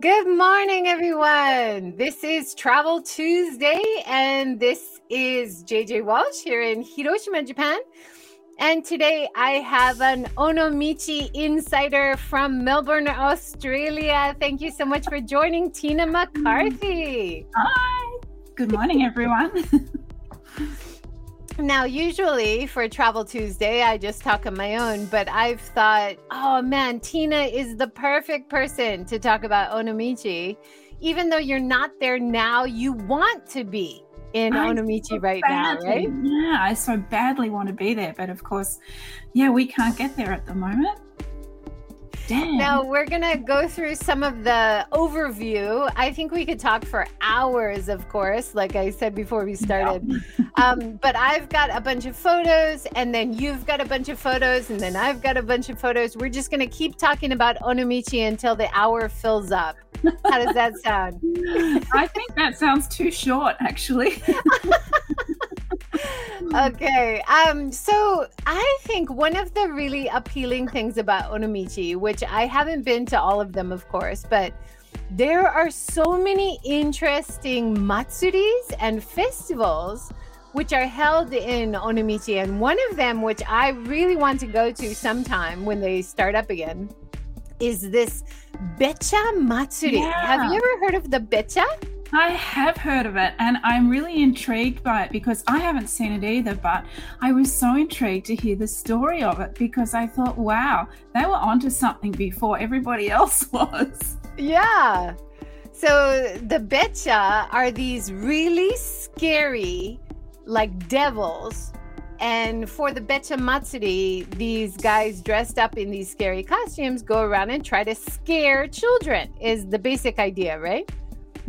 Good morning, everyone. This is Travel Tuesday, and this is JJ Walsh here in Hiroshima, Japan. And today I have an Onomichi insider from Melbourne, Australia. Thank you so much for joining Tina McCarthy. Hi. Good morning, everyone. Now, usually for Travel Tuesday, I just talk on my own, but I've thought, oh man, Tina is the perfect person to talk about Onomichi. Even though you're not there now, you want to be in I Onomichi so right badly. now, right? Yeah, I so badly want to be there, but of course, yeah, we can't get there at the moment. Damn. Now we're gonna go through some of the overview. I think we could talk for hours, of course, like I said before we started. Yeah. um, but I've got a bunch of photos, and then you've got a bunch of photos, and then I've got a bunch of photos. We're just gonna keep talking about Onomichi until the hour fills up. How does that sound? I think that sounds too short, actually. okay. Um, so I think one of the really appealing things about Onomichi, which I haven't been to all of them, of course, but there are so many interesting matsuris and festivals which are held in Onomichi. And one of them, which I really want to go to sometime when they start up again, is this Becha Matsuri. Yeah. Have you ever heard of the Becha? I have heard of it and I'm really intrigued by it because I haven't seen it either, but I was so intrigued to hear the story of it because I thought, wow, they were onto something before everybody else was. Yeah. So the Becha are these really scary, like devils. And for the Becha Matsuri, these guys dressed up in these scary costumes go around and try to scare children, is the basic idea, right?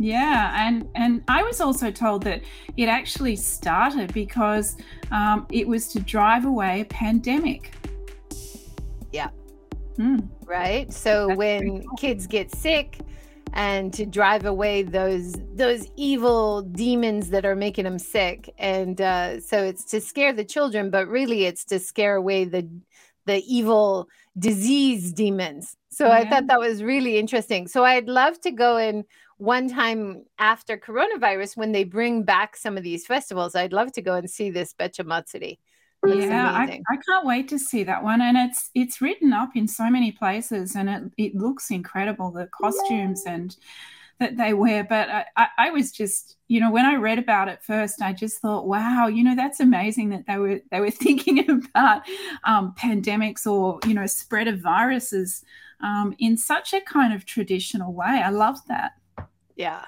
Yeah, and and I was also told that it actually started because um, it was to drive away a pandemic. Yeah. Hmm. Right. So That's when cool. kids get sick, and to drive away those those evil demons that are making them sick, and uh, so it's to scare the children, but really it's to scare away the the evil disease demons. So yeah. I thought that was really interesting. So I'd love to go and one time after coronavirus when they bring back some of these festivals i'd love to go and see this becha matsuri. Yeah I, I, can't wait to see that one. And it's it's written up in so many places and it, it looks incredible the costumes yeah. and that they wear. But I, I, I, was just you know when i read about it first i just thought wow you know that's amazing that they were they were thinking about um, pandemics or you know spread of viruses um, in such a kind of traditional way. I love that yeah.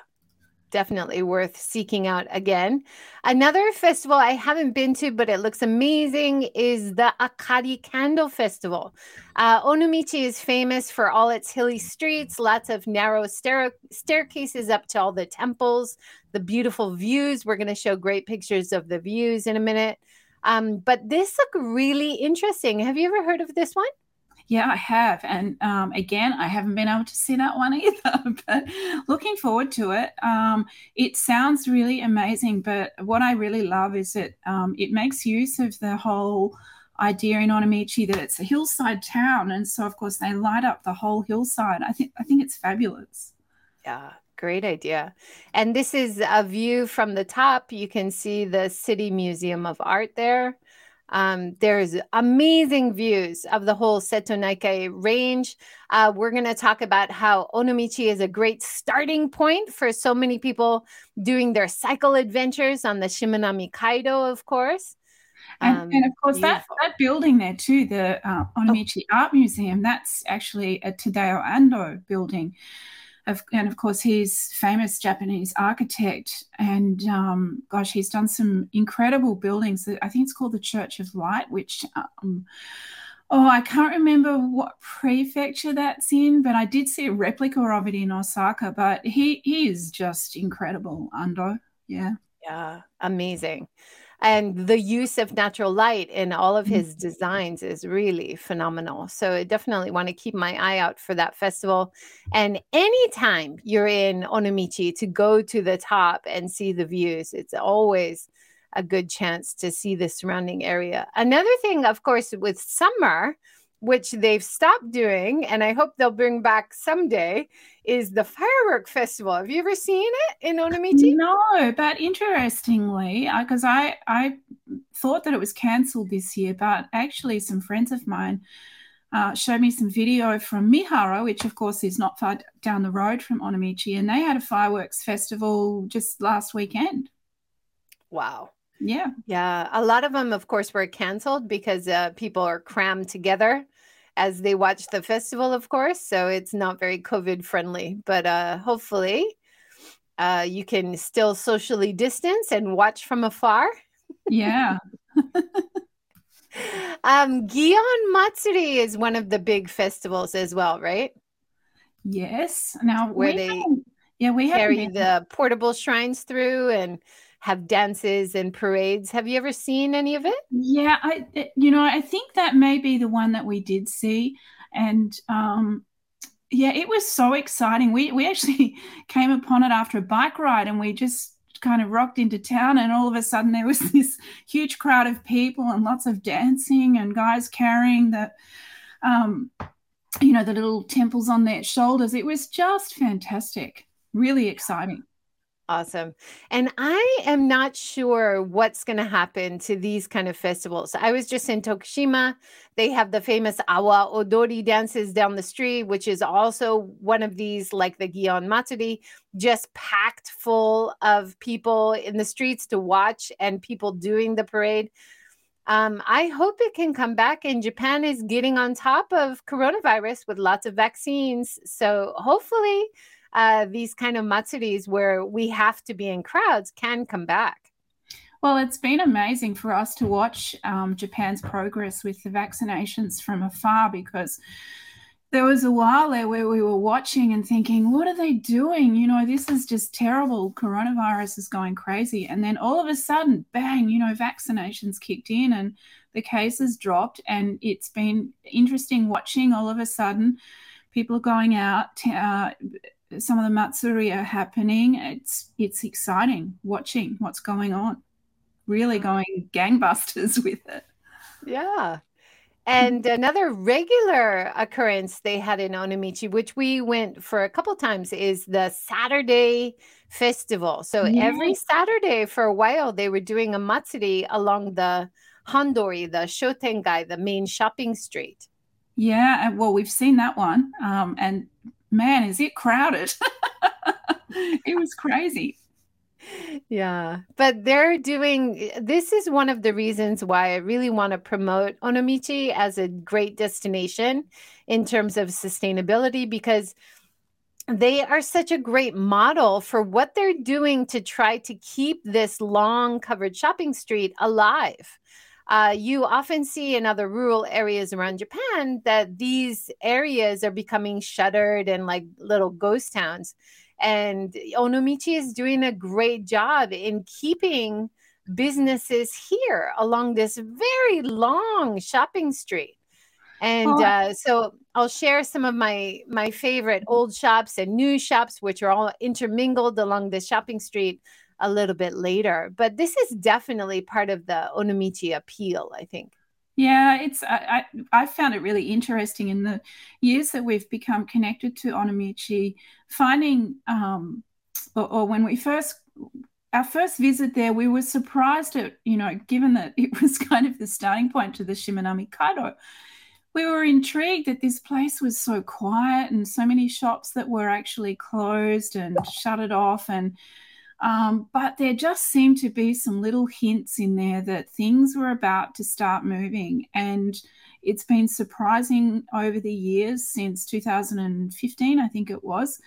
Definitely worth seeking out again. Another festival I haven't been to, but it looks amazing, is the Akari Candle Festival. Uh, Onomichi is famous for all its hilly streets, lots of narrow stair- staircases up to all the temples, the beautiful views. We're going to show great pictures of the views in a minute. Um, but this looked really interesting. Have you ever heard of this one? Yeah, I have. And um, again, I haven't been able to see that one either, but looking forward to it. Um, it sounds really amazing, but what I really love is that um, it makes use of the whole idea in Onomichi that it's a hillside town. And so, of course, they light up the whole hillside. I think, I think it's fabulous. Yeah, great idea. And this is a view from the top. You can see the City Museum of Art there. Um, there's amazing views of the whole Seto Naikai range. Uh, we're going to talk about how Onomichi is a great starting point for so many people doing their cycle adventures on the Shimanami Kaido, of course. And, um, and of course, that, that building there too, the uh, Onomichi oh. Art Museum, that's actually a Tadao Ando building of, and of course, he's famous Japanese architect. And um, gosh, he's done some incredible buildings. I think it's called the Church of Light, which. Um, oh, I can't remember what prefecture that's in, but I did see a replica of it in Osaka. But he he is just incredible, Ando. Yeah. Yeah, amazing and the use of natural light in all of his mm-hmm. designs is really phenomenal. So I definitely want to keep my eye out for that festival. And anytime you're in onomichi to go to the top and see the views it's always a good chance to see the surrounding area. Another thing of course with summer which they've stopped doing, and I hope they'll bring back someday, is the firework festival. Have you ever seen it in Onomichi? No, but interestingly, because I, I thought that it was cancelled this year, but actually, some friends of mine uh, showed me some video from Mihara, which of course is not far down the road from Onomichi, and they had a fireworks festival just last weekend. Wow. Yeah. Yeah. A lot of them, of course, were canceled because uh, people are crammed together as they watch the festival, of course. So it's not very COVID friendly, but uh, hopefully uh, you can still socially distance and watch from afar. Yeah. um, Gion Matsuri is one of the big festivals as well, right? Yes. Now, where they yeah we carry the portable shrines through and have dances and parades. Have you ever seen any of it? Yeah, I you know I think that may be the one that we did see, and um, yeah, it was so exciting. We we actually came upon it after a bike ride, and we just kind of rocked into town, and all of a sudden there was this huge crowd of people and lots of dancing and guys carrying the. Um, you know the little temples on their shoulders it was just fantastic really exciting Awesome. And I am not sure what's going to happen to these kind of festivals. I was just in Tokushima. They have the famous Awa Odori dances down the street, which is also one of these, like the Gion Matsuri, just packed full of people in the streets to watch and people doing the parade. Um, I hope it can come back. And Japan is getting on top of coronavirus with lots of vaccines. So hopefully, uh, these kind of matsuris where we have to be in crowds can come back. Well, it's been amazing for us to watch um, Japan's progress with the vaccinations from afar because there was a while there where we were watching and thinking, what are they doing? You know, this is just terrible. Coronavirus is going crazy. And then all of a sudden, bang, you know, vaccinations kicked in and the cases dropped. And it's been interesting watching all of a sudden people going out. Uh, some of the matsuri are happening. It's it's exciting watching what's going on. Really going gangbusters with it. Yeah. And another regular occurrence they had in Onomichi, which we went for a couple times, is the Saturday festival. So yeah. every Saturday for a while, they were doing a matsuri along the Hondori, the Shotengai, the main shopping street. Yeah, well, we've seen that one, um, and man, is it crowded. it was crazy. Yeah, but they're doing this is one of the reasons why I really want to promote Onomichi as a great destination in terms of sustainability because they are such a great model for what they're doing to try to keep this long covered shopping street alive uh, you often see in other rural areas around Japan that these areas are becoming shuttered and like little ghost towns. And Onomichi is doing a great job in keeping businesses here along this very long shopping street. And oh. uh, so I'll share some of my my favorite old shops and new shops, which are all intermingled along the shopping street a little bit later. But this is definitely part of the Onomichi appeal, I think. Yeah, it's I, I, I found it really interesting in the years that we've become connected to Onomichi, finding um, or, or when we first our first visit there, we were surprised at you know given that it was kind of the starting point to the Shimanami Kaido. We were intrigued that this place was so quiet and so many shops that were actually closed and shuttered off and um, but there just seemed to be some little hints in there that things were about to start moving. And it's been surprising over the years since 2015, I think it was,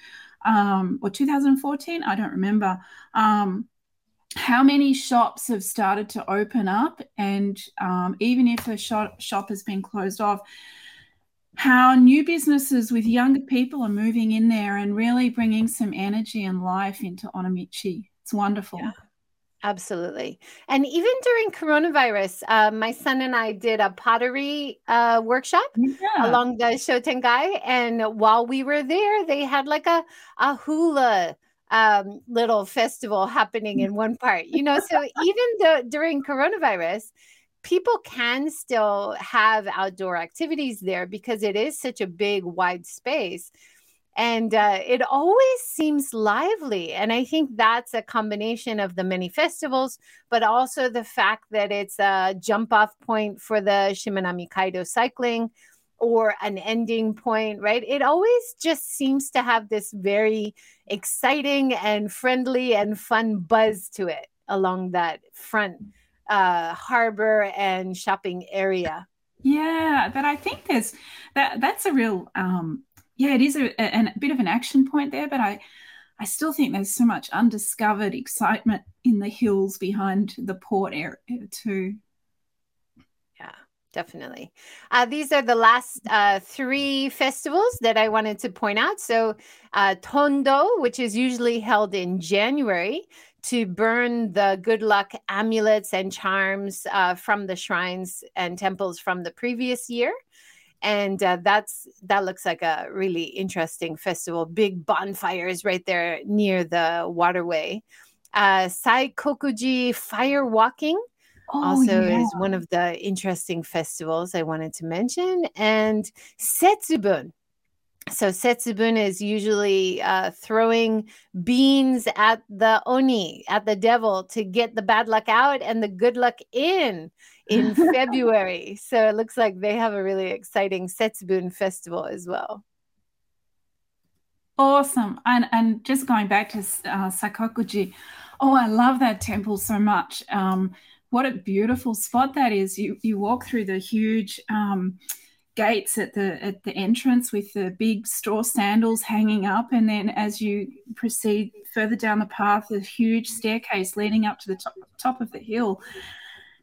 um, or 2014, I don't remember. Um, how many shops have started to open up, and um, even if a shop, shop has been closed off, how new businesses with younger people are moving in there and really bringing some energy and life into Onomichi. It's wonderful. Yeah, absolutely. And even during coronavirus, uh, my son and I did a pottery uh, workshop yeah. along the Shotengai. And while we were there, they had like a, a hula um, little festival happening in one part, you know. So even though during coronavirus, people can still have outdoor activities there because it is such a big, wide space. And uh, it always seems lively. And I think that's a combination of the many festivals, but also the fact that it's a jump off point for the Shimanami Kaido cycling or an ending point, right? It always just seems to have this very exciting and friendly and fun buzz to it along that front uh, harbor and shopping area. Yeah, but I think there's that. That's a real, um, yeah, it is a, a, a bit of an action point there. But I, I still think there's so much undiscovered excitement in the hills behind the port area too Yeah, definitely. Uh, these are the last uh, three festivals that I wanted to point out. So, uh, Tondo, which is usually held in January to burn the good luck amulets and charms uh, from the shrines and temples from the previous year. And uh, that's that looks like a really interesting festival. Big bonfires right there near the waterway. Uh, Saikokuji fire walking Oh, also yeah. is one of the interesting festivals I wanted to mention. And Setsubun. So Setsubun is usually uh, throwing beans at the oni, at the devil, to get the bad luck out and the good luck in in February. So it looks like they have a really exciting Setsubun festival as well. Awesome. And and just going back to uh, Saikokuji, oh, I love that temple so much. Um, what a beautiful spot that is. You you walk through the huge um, gates at the at the entrance with the big straw sandals hanging up, and then as you proceed further down the path, a huge staircase leading up to the top, top of the hill.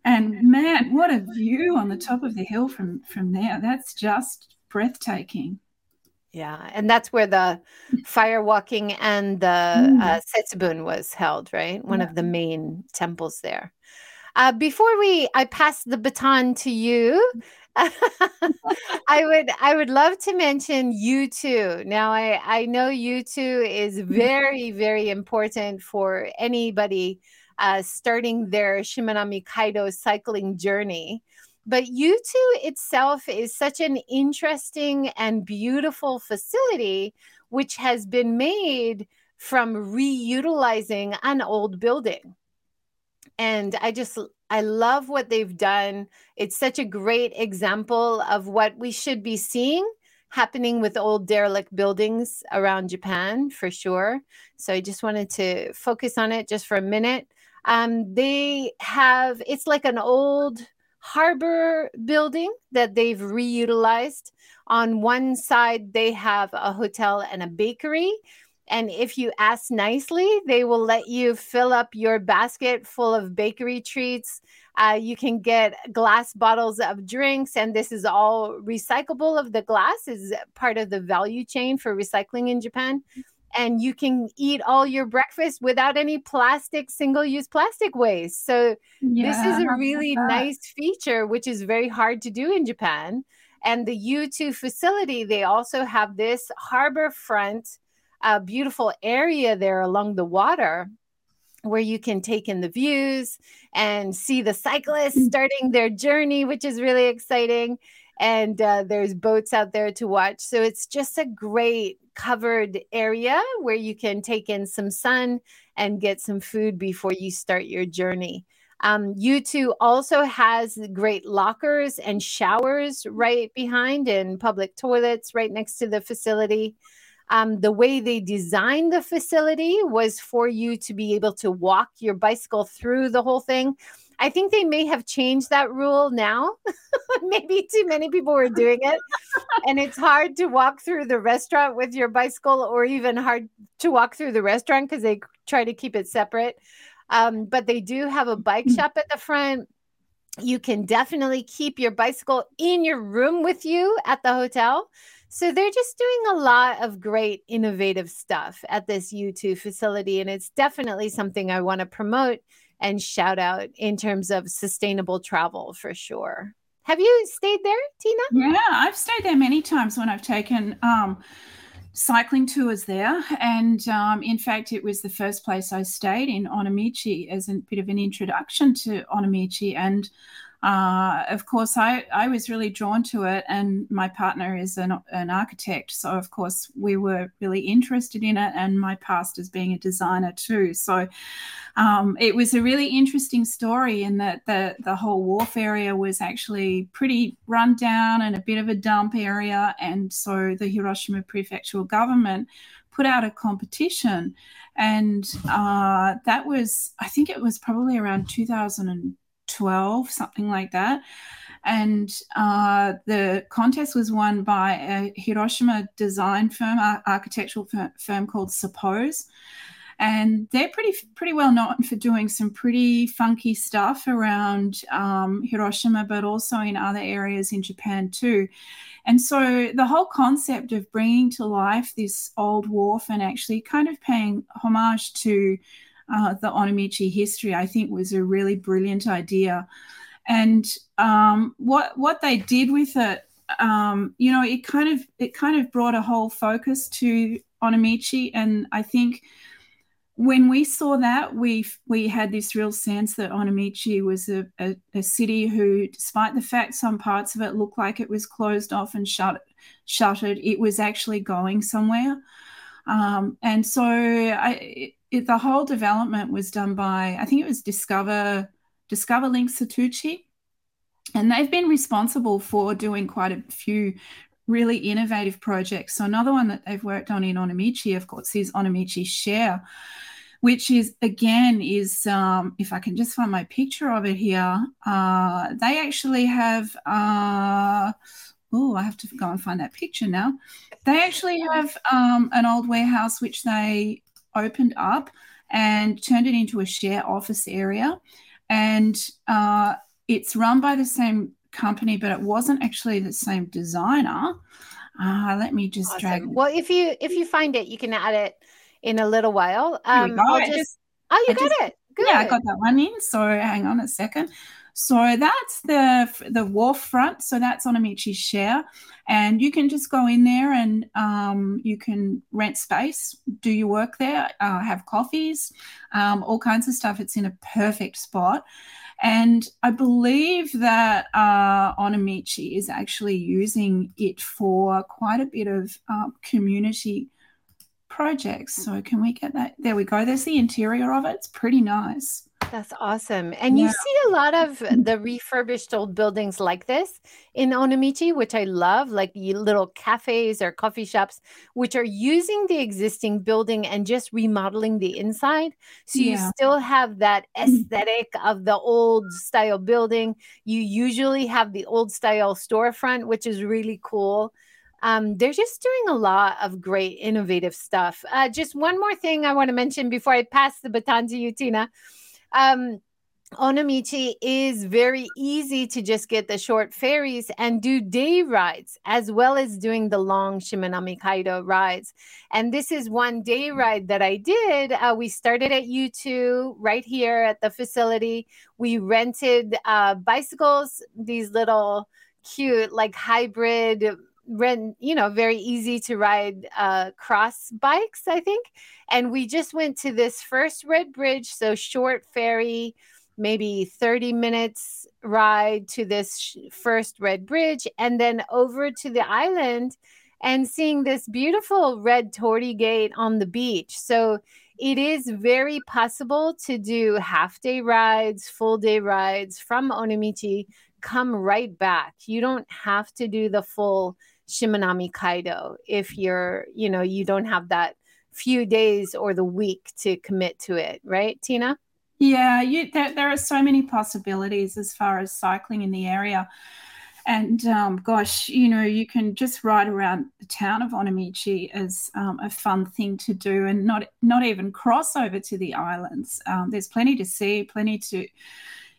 And man, what a view on the top of the hill from from there! That's just breathtaking. Yeah, and that's where the fire walking and the mm. uh, Setsubun was held, right? One yeah. of the main temples there. Uh, before we, I pass the baton to you. I would I would love to mention U2. Now I I know U2 is very very important for anybody uh, starting their Shimanami Kaido cycling journey. But U2 itself is such an interesting and beautiful facility, which has been made from reutilizing an old building and i just i love what they've done. It's such a great example of what we should be seeing happening with old derelict buildings around japan for sure. So i just wanted to focus on it just for a minute. Um, they have it's like an old harbor building that they've reutilized. On one side they have a hotel and a bakery and if you ask nicely, they will let you fill up your basket full of bakery treats. Uh, you can get glass bottles of drinks, and this is all recyclable. Of the glass is part of the value chain for recycling in Japan. And you can eat all your breakfast without any plastic, single use plastic waste. So, yeah, this is a really nice feature, which is very hard to do in Japan. And the U2 facility, they also have this harbor front a beautiful area there along the water where you can take in the views and see the cyclists mm. starting their journey, which is really exciting. And uh, there's boats out there to watch. So it's just a great covered area where you can take in some sun and get some food before you start your journey. Um, U2 also has great lockers and showers right behind and public toilets right next to the facility. Um, the way they designed the facility was for you to be able to walk your bicycle through the whole thing. I think they may have changed that rule now. Maybe too many people were doing it. and it's hard to walk through the restaurant with your bicycle, or even hard to walk through the restaurant because they try to keep it separate. Um, but they do have a bike mm. shop at the front. You can definitely keep your bicycle in your room with you at the hotel. So they're just doing a lot of great innovative stuff at this U2 facility. And it's definitely something I want to promote and shout out in terms of sustainable travel for sure. Have you stayed there, Tina? Yeah, I've stayed there many times when I've taken um, cycling tours there. And um, in fact, it was the first place I stayed in Onomichi as a bit of an introduction to Onomichi. And uh, of course, I, I was really drawn to it, and my partner is an, an architect. So, of course, we were really interested in it, and my past as being a designer too. So, um, it was a really interesting story in that the, the whole wharf area was actually pretty run down and a bit of a dump area. And so, the Hiroshima prefectural government put out a competition, and uh, that was, I think it was probably around 2000. 12, something like that. And uh, the contest was won by a Hiroshima design firm, architectural firm called Suppose. And they're pretty pretty well known for doing some pretty funky stuff around um, Hiroshima, but also in other areas in Japan too. And so the whole concept of bringing to life this old wharf and actually kind of paying homage to uh, the Onomichi history, I think was a really brilliant idea. And um, what what they did with it, um, you know, it kind of it kind of brought a whole focus to Onomichi, and I think when we saw that, we we had this real sense that Onomichi was a, a, a, city who, despite the fact some parts of it looked like it was closed off and shut shuttered, it was actually going somewhere. Um, and so I, it, the whole development was done by I think it was Discover Discover Link Setouchi, and they've been responsible for doing quite a few really innovative projects. So another one that they've worked on in Onomichi, of course, is Onomichi Share, which is again is um, if I can just find my picture of it here, uh, they actually have. Uh, oh, I have to go and find that picture now. They actually have um, an old warehouse which they opened up and turned it into a share office area. And uh, it's run by the same company, but it wasn't actually the same designer. Uh, let me just awesome. drag. Well, if you if you find it, you can add it in a little while. Um, I'll just, just, oh, you I got just, it. Good. Yeah, I got that one in. So hang on a second. So that's the the wharf front. So that's Onomichi Share, and you can just go in there and um, you can rent space, do your work there, uh, have coffees, um, all kinds of stuff. It's in a perfect spot. And I believe that uh, Onomichi is actually using it for quite a bit of um, community projects. So can we get that? There we go. There's the interior of it. It's pretty nice. That's awesome. And yeah. you see a lot of the refurbished old buildings like this in Onomichi, which I love, like the little cafes or coffee shops, which are using the existing building and just remodeling the inside. So yeah. you still have that mm-hmm. aesthetic of the old style building. You usually have the old style storefront, which is really cool. Um, they're just doing a lot of great innovative stuff. Uh, just one more thing I want to mention before I pass the baton to you, Tina. Um, Onomichi is very easy to just get the short ferries and do day rides as well as doing the long Shimanami Kaido rides. And this is one day ride that I did. Uh, we started at U2 right here at the facility. We rented uh, bicycles, these little cute, like hybrid rent you know very easy to ride uh cross bikes i think. And we just went to this first red bridge so short ferry maybe 30 minutes ride to this sh- first red bridge and then over to the island and seeing this beautiful red torii gate on the beach. So it is very possible to do half day rides full day rides from onomichi come right back. You don't have to do the full Shimanami Kaido if you're, you know, you don't have that few days or the week to commit to it, right, Tina? Yeah, you, there, there are so many possibilities as far as cycling in the area. And um, gosh, you know, you can just ride around the town of Onomichi as um, a fun thing to do, and not not even cross over to the islands. Um, there's plenty to see, plenty to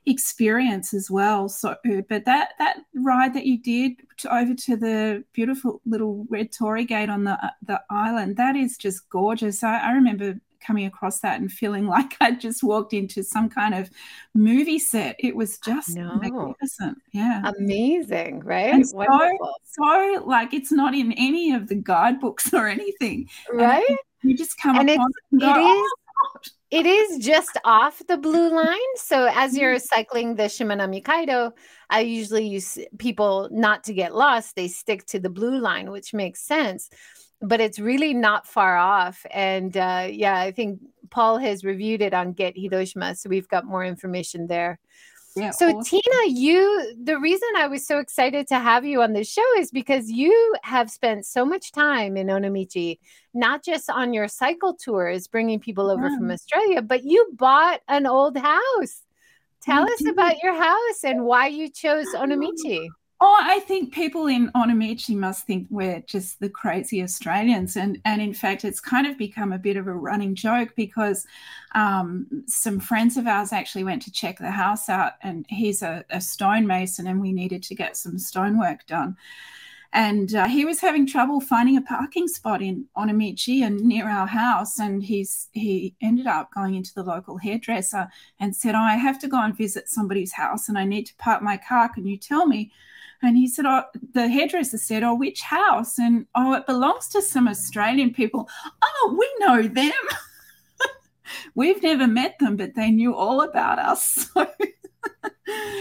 experience as well. So, but that that ride that you did to, over to the beautiful little red torii gate on the uh, the island, that is just gorgeous. I, I remember coming across that and feeling like I just walked into some kind of movie set. It was just magnificent. Yeah. Amazing, right? So, so like it's not in any of the guidebooks or anything. Right. And you just come and it's, it is, oh, it is just off the blue line. So as mm-hmm. you're cycling the Shimanami Kaido, I usually use people not to get lost. They stick to the blue line, which makes sense. But it's really not far off. And uh, yeah, I think Paul has reviewed it on Get Hiroshima. So we've got more information there. Yeah, so awesome. Tina, you the reason I was so excited to have you on the show is because you have spent so much time in Onomichi, not just on your cycle tours bringing people over yeah. from Australia, but you bought an old house. Tell I us did. about your house and why you chose Onomichi. Oh, I think people in Onomichi must think we're just the crazy Australians, and and in fact, it's kind of become a bit of a running joke because um, some friends of ours actually went to check the house out, and he's a, a stonemason, and we needed to get some stonework done, and uh, he was having trouble finding a parking spot in Onomichi and near our house, and he's he ended up going into the local hairdresser and said, oh, "I have to go and visit somebody's house, and I need to park my car. Can you tell me?" And he said, Oh, the hairdresser said, Oh, which house? And oh, it belongs to some Australian people. Oh, we know them. We've never met them, but they knew all about us.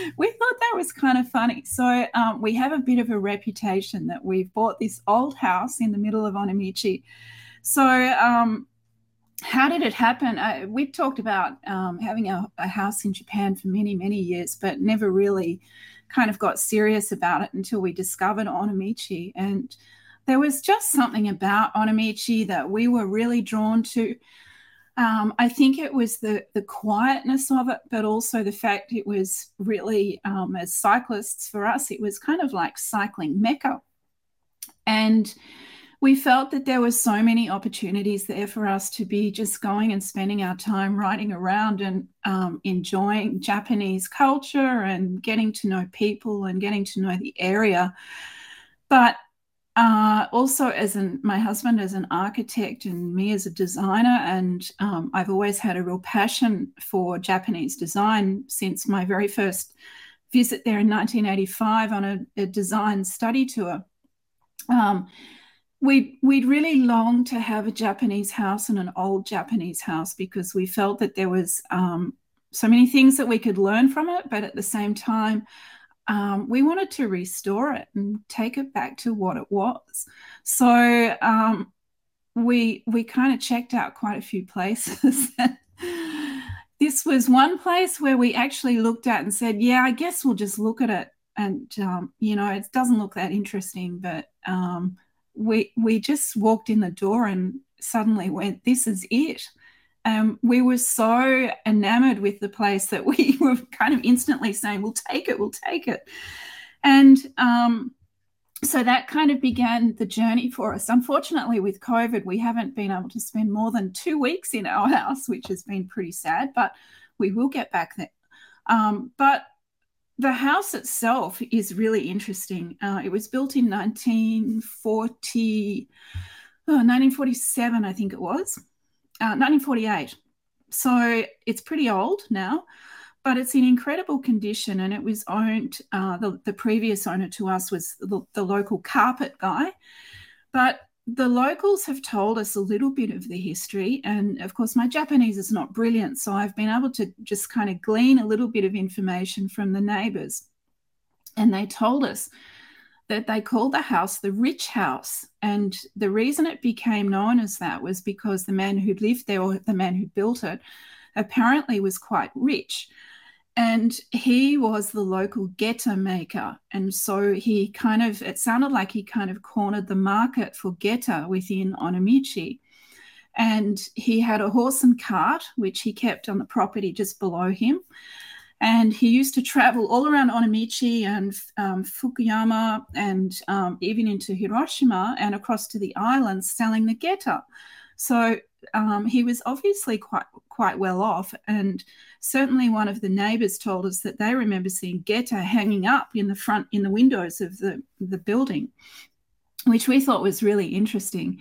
So we thought that was kind of funny. So um, we have a bit of a reputation that we've bought this old house in the middle of Onomichi. So um, how did it happen? Uh, we talked about um, having a, a, house in Japan for many, many years, but never really kind of got serious about it until we discovered Onomichi. And there was just something about Onomichi that we were really drawn to. Um, I think it was the the quietness of it, but also the fact it was really, um, as cyclists for us, it was kind of like cycling mecca. And we felt that there were so many opportunities there for us to be just going and spending our time riding around and um, enjoying Japanese culture and getting to know people and getting to know the area. But uh, also, as an my husband as an architect and me as a designer, and um, I've always had a real passion for Japanese design since my very first visit there in 1985 on a, a design study tour. Um, we'd we'd really longed to have a Japanese house and an old Japanese house because we felt that there was um, so many things that we could learn from it, but at the same time, um, we wanted to restore it and take it back to what it was. So um, we we kind of checked out quite a few places. this was one place where we actually looked at and said, "Yeah, I guess we'll just look at it." And um, you know, it doesn't look that interesting, but um, we we just walked in the door and suddenly went, "This is it." Um, we were so enamored with the place that we were kind of instantly saying, "We'll take it, we'll take it," and um, so that kind of began the journey for us. Unfortunately, with COVID, we haven't been able to spend more than two weeks in our house, which has been pretty sad. But we will get back there. Um, but the house itself is really interesting. Uh, it was built in 1940, oh, 1947, I think it was, uh, 1948. So it's pretty old now, but it's in incredible condition. And it was owned, uh, the, the previous owner to us was the, the local carpet guy. But the locals have told us a little bit of the history. And of course, my Japanese is not brilliant. So I've been able to just kind of glean a little bit of information from the neighbors. And they told us that they called the house the rich house. And the reason it became known as that was because the man who lived there or the man who built it apparently was quite rich and he was the local geta maker. And so he kind of it sounded like he kind of cornered the market for geta within onomichi. And he had a horse and cart which he kept on the property just below him. And he used to travel all around onomichi and um, fukuyama and um, even into hiroshima and across to the islands selling the geta so um, he was obviously quite quite well off. And certainly one of the neighbours told us that they remember seeing Geta hanging up in the front in the windows of the, the building, which we thought was really interesting.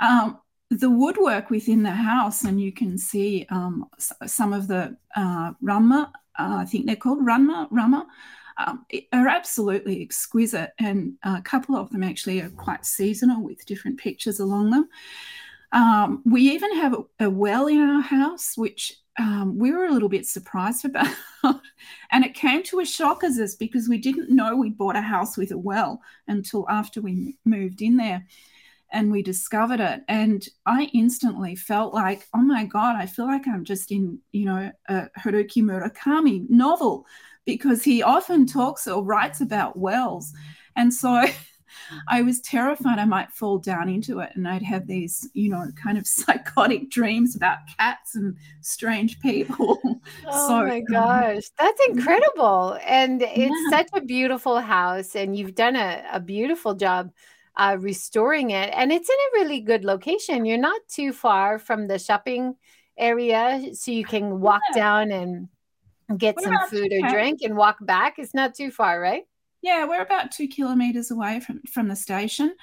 Um, the woodwork within the house, and you can see um, some of the uh, ranma, uh, I think they're called ranma, rama, um, are absolutely exquisite. And a couple of them actually are quite seasonal with different pictures along them. Um, we even have a, well in our house, which um, we were a little bit surprised about. and it came to a shock as us because we didn't know we'd bought a house with a well until after we moved in there and we discovered it. And I instantly felt like, oh my God, I feel like I'm just in, you know, a Haruki Murakami novel because he often talks or writes about wells. And so I was terrified I might fall down into it and I'd have these, you know, kind of psychotic dreams about cats and strange people. Oh so, my um, gosh, that's incredible. And it's yeah. such a beautiful house, and you've done a, a beautiful job uh, restoring it. And it's in a really good location. You're not too far from the shopping area, so you can walk yeah. down and get what some food or drink and walk back. It's not too far, right? Yeah, we're about two kilometers away from, from the station.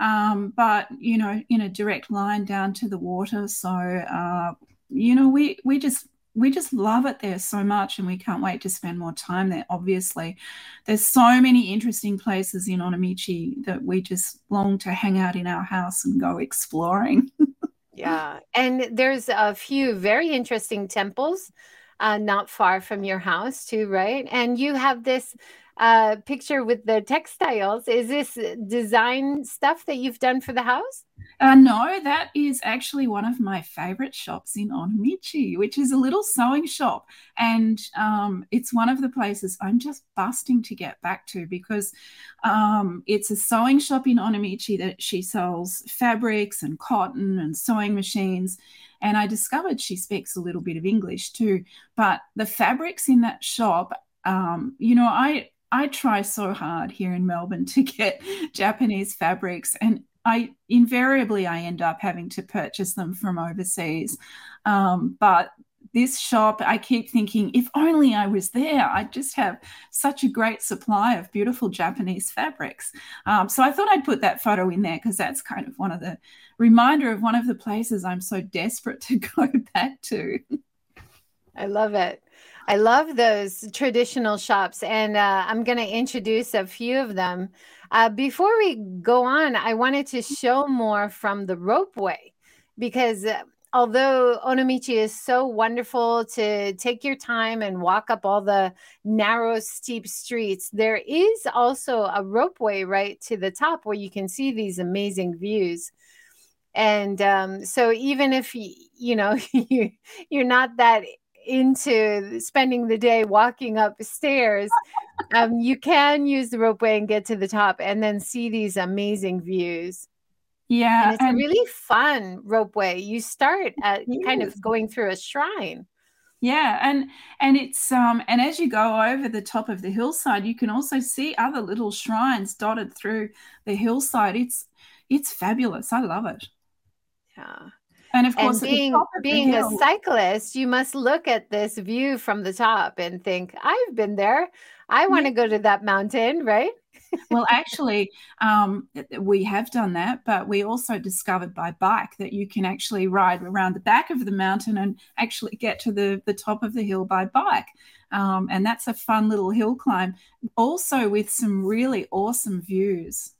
Um, but you know, in a direct line down to the water. So uh, you know, we we just we just love it there so much and we can't wait to spend more time there obviously there's so many interesting places in onomichi that we just long to hang out in our house and go exploring yeah and there's a few very interesting temples uh, not far from your house too right and you have this uh, picture with the textiles. Is this design stuff that you've done for the house? Uh, no, that is actually one of my favorite shops in Onomichi, which is a little sewing shop. And um, it's one of the places I'm just busting to get back to because um, it's a sewing shop in Onomichi that she sells fabrics and cotton and sewing machines. And I discovered she speaks a little bit of English too. But the fabrics in that shop, um, you know, I I try so hard here in Melbourne to get Japanese fabrics, and I invariably I end up having to purchase them from overseas. Um, but this shop, I keep thinking, if only I was there, I'd just have such a great supply of beautiful Japanese fabrics. Um, so I thought I'd put that photo in there because that's kind of one of the reminder of one of the places I'm so desperate to go back to. I love it. I love those traditional shops, and uh, I'm going to introduce a few of them. Uh, before we go on, I wanted to show more from the ropeway because uh, although Onomichi is so wonderful to take your time and walk up all the narrow, steep streets, there is also a ropeway right to the top where you can see these amazing views. And um, so even if you, you know you, you're not that into spending the day walking upstairs, um, you can use the ropeway and get to the top and then see these amazing views. Yeah. And it's and- a really fun ropeway. You start at kind of going through a shrine. Yeah, and and it's um and as you go over the top of the hillside, you can also see other little shrines dotted through the hillside. It's it's fabulous. I love it. Yeah. And of course, and being being a cyclist, you must look at this view from the top and think, "I've been there. I want to go to that mountain." Right? well, actually, um, we have done that, but we also discovered by bike that you can actually ride around the back of the mountain and actually get to the the top of the hill by bike. Um, and that's a fun little hill climb, also with some really awesome views.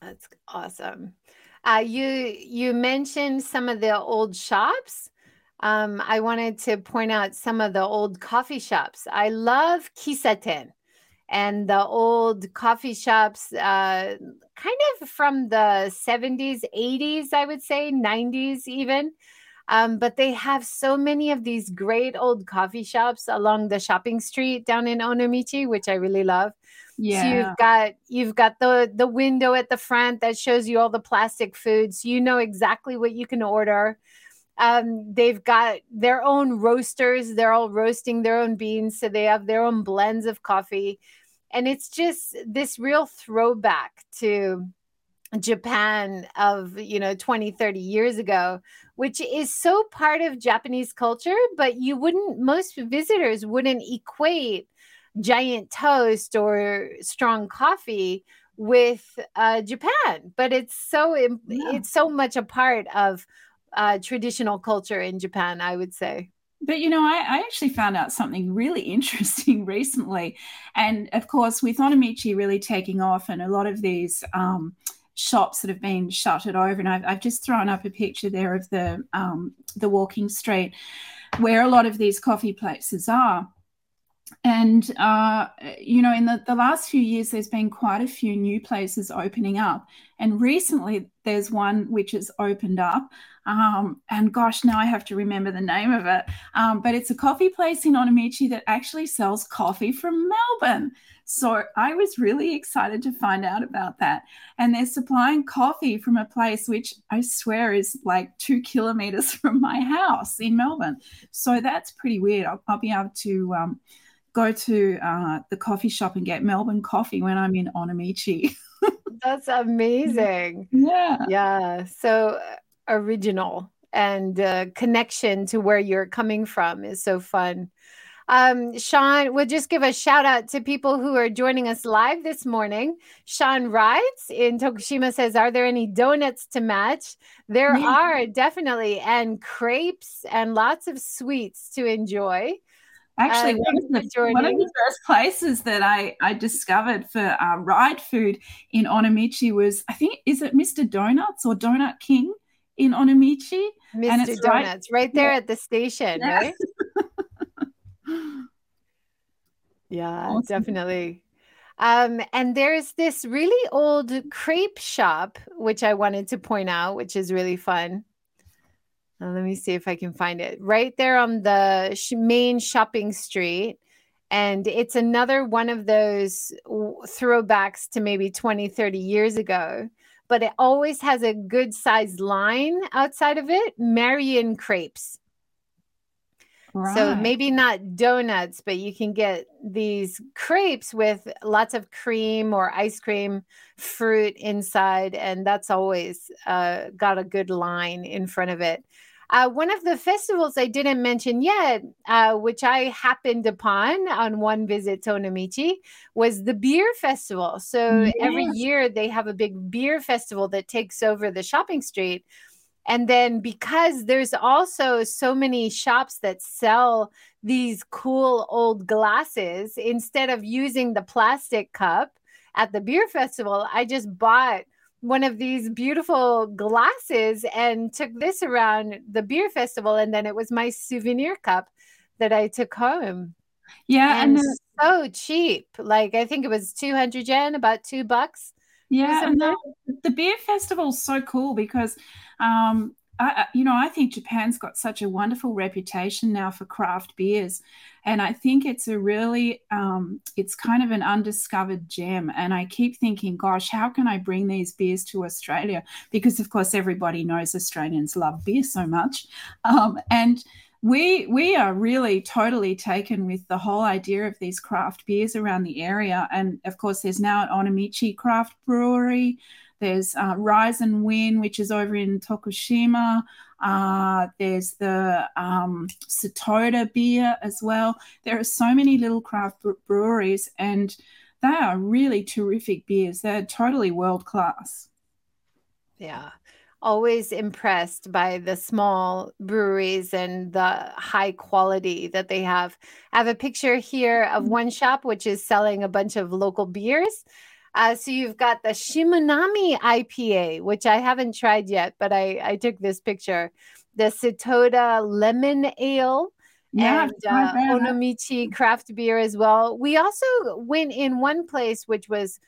That's awesome. Uh, you you mentioned some of the old shops. Um, I wanted to point out some of the old coffee shops. I love kissaten and the old coffee shops, uh, kind of from the 70s, 80s, I would say, 90s even. Um, but they have so many of these great old coffee shops along the shopping street down in Onomichi, which I really love. Yeah. So you've got you've got the the window at the front that shows you all the plastic foods. You know exactly what you can order. Um, they've got their own roasters. They're all roasting their own beans, so they have their own blends of coffee, and it's just this real throwback to Japan of you know 20 30 years ago which is so part of Japanese culture but you wouldn't most visitors wouldn't equate giant toast or strong coffee with uh, Japan, but it's so yeah. it's so much a part of uh, traditional culture in Japan. I would say. But you know, I, I, actually found out something really interesting recently, and of course, with Onomichi really taking off, and a lot of these um, shops that have been shuttered over. And I've, I've just thrown up a picture there of the um, the walking street where a lot of these coffee places are. And, uh, you know, in the, the last few years, there's been quite a few new places opening up. And recently, there's one which has opened up. Um, and gosh, now I have to remember the name of it. Um, but it's a coffee place in Onomichi that actually sells coffee from Melbourne. So I was really excited to find out about that. And they're supplying coffee from a place which I swear is like two kilometers from my house in Melbourne. So that's pretty weird. I'll, I'll be able to. Um, go to uh, the coffee shop and get Melbourne coffee when I'm in Onomichi. That's amazing. Yeah. Yeah. So uh, original and uh, connection to where you're coming from is so fun. Um, Sean, we'll just give a shout out to people who are joining us live this morning. Sean Rides in Tokushima says, Are there any donuts to match? There yeah. are definitely, and crepes and lots of sweets to enjoy. Actually, uh, one, of the, one, of the, first places that I, I discovered for uh, ride food in Onomichi was, I think, is it Mr. Donuts or Donut King in Onomichi? Mr. Donuts, right, right there yeah. at the station, yeah. right? yeah, awesome. definitely. Um, and there's this really old crepe shop, which I wanted to point out, which is really fun. Uh, let me see if I can find it. Right there on the sh- main shopping street. And it's another one of those throwbacks to maybe 20, 30 years ago. But it always has a good sized line outside of it Marion crepes. Right. So maybe not donuts, but you can get these crepes with lots of cream or ice cream fruit inside. And that's always uh, got a good line in front of it. Uh, one of the festivals I didn't mention yet, uh, which I happened upon on one visit to Onomichi, was the beer festival. So yes. every year they have a big beer festival that takes over the shopping street. And then because there's also so many shops that sell these cool old glasses, instead of using the plastic cup at the beer festival, I just bought one of these beautiful glasses and took this around the beer festival. And then it was my souvenir cup that I took home. Yeah. And, and so cheap. Like I think it was 200 yen, about two bucks. Yeah. And the, the beer festival is so cool because um, I, you know, I think Japan's got such a wonderful reputation now for craft beers, and I think it's a really, um, it's kind of an undiscovered gem. And I keep thinking, gosh, how can I bring these beers to Australia? Because of course, everybody knows Australians love beer so much, um, and we we are really totally taken with the whole idea of these craft beers around the area. And of course, there's now an Onomichi Craft Brewery. There's uh, Rise and Win, which is over in Tokushima. Uh, there's the um, Setoda beer as well. There are so many little craft breweries, and they are really terrific beers. They're totally world class. Yeah. Always impressed by the small breweries and the high quality that they have. I have a picture here of mm-hmm. one shop which is selling a bunch of local beers. Uh, so you've got the Shimanami IPA, which I haven't tried yet, but I, I took this picture. The Setoda Lemon Ale. Yeah, and uh, Onomichi craft beer as well. We also went in one place which was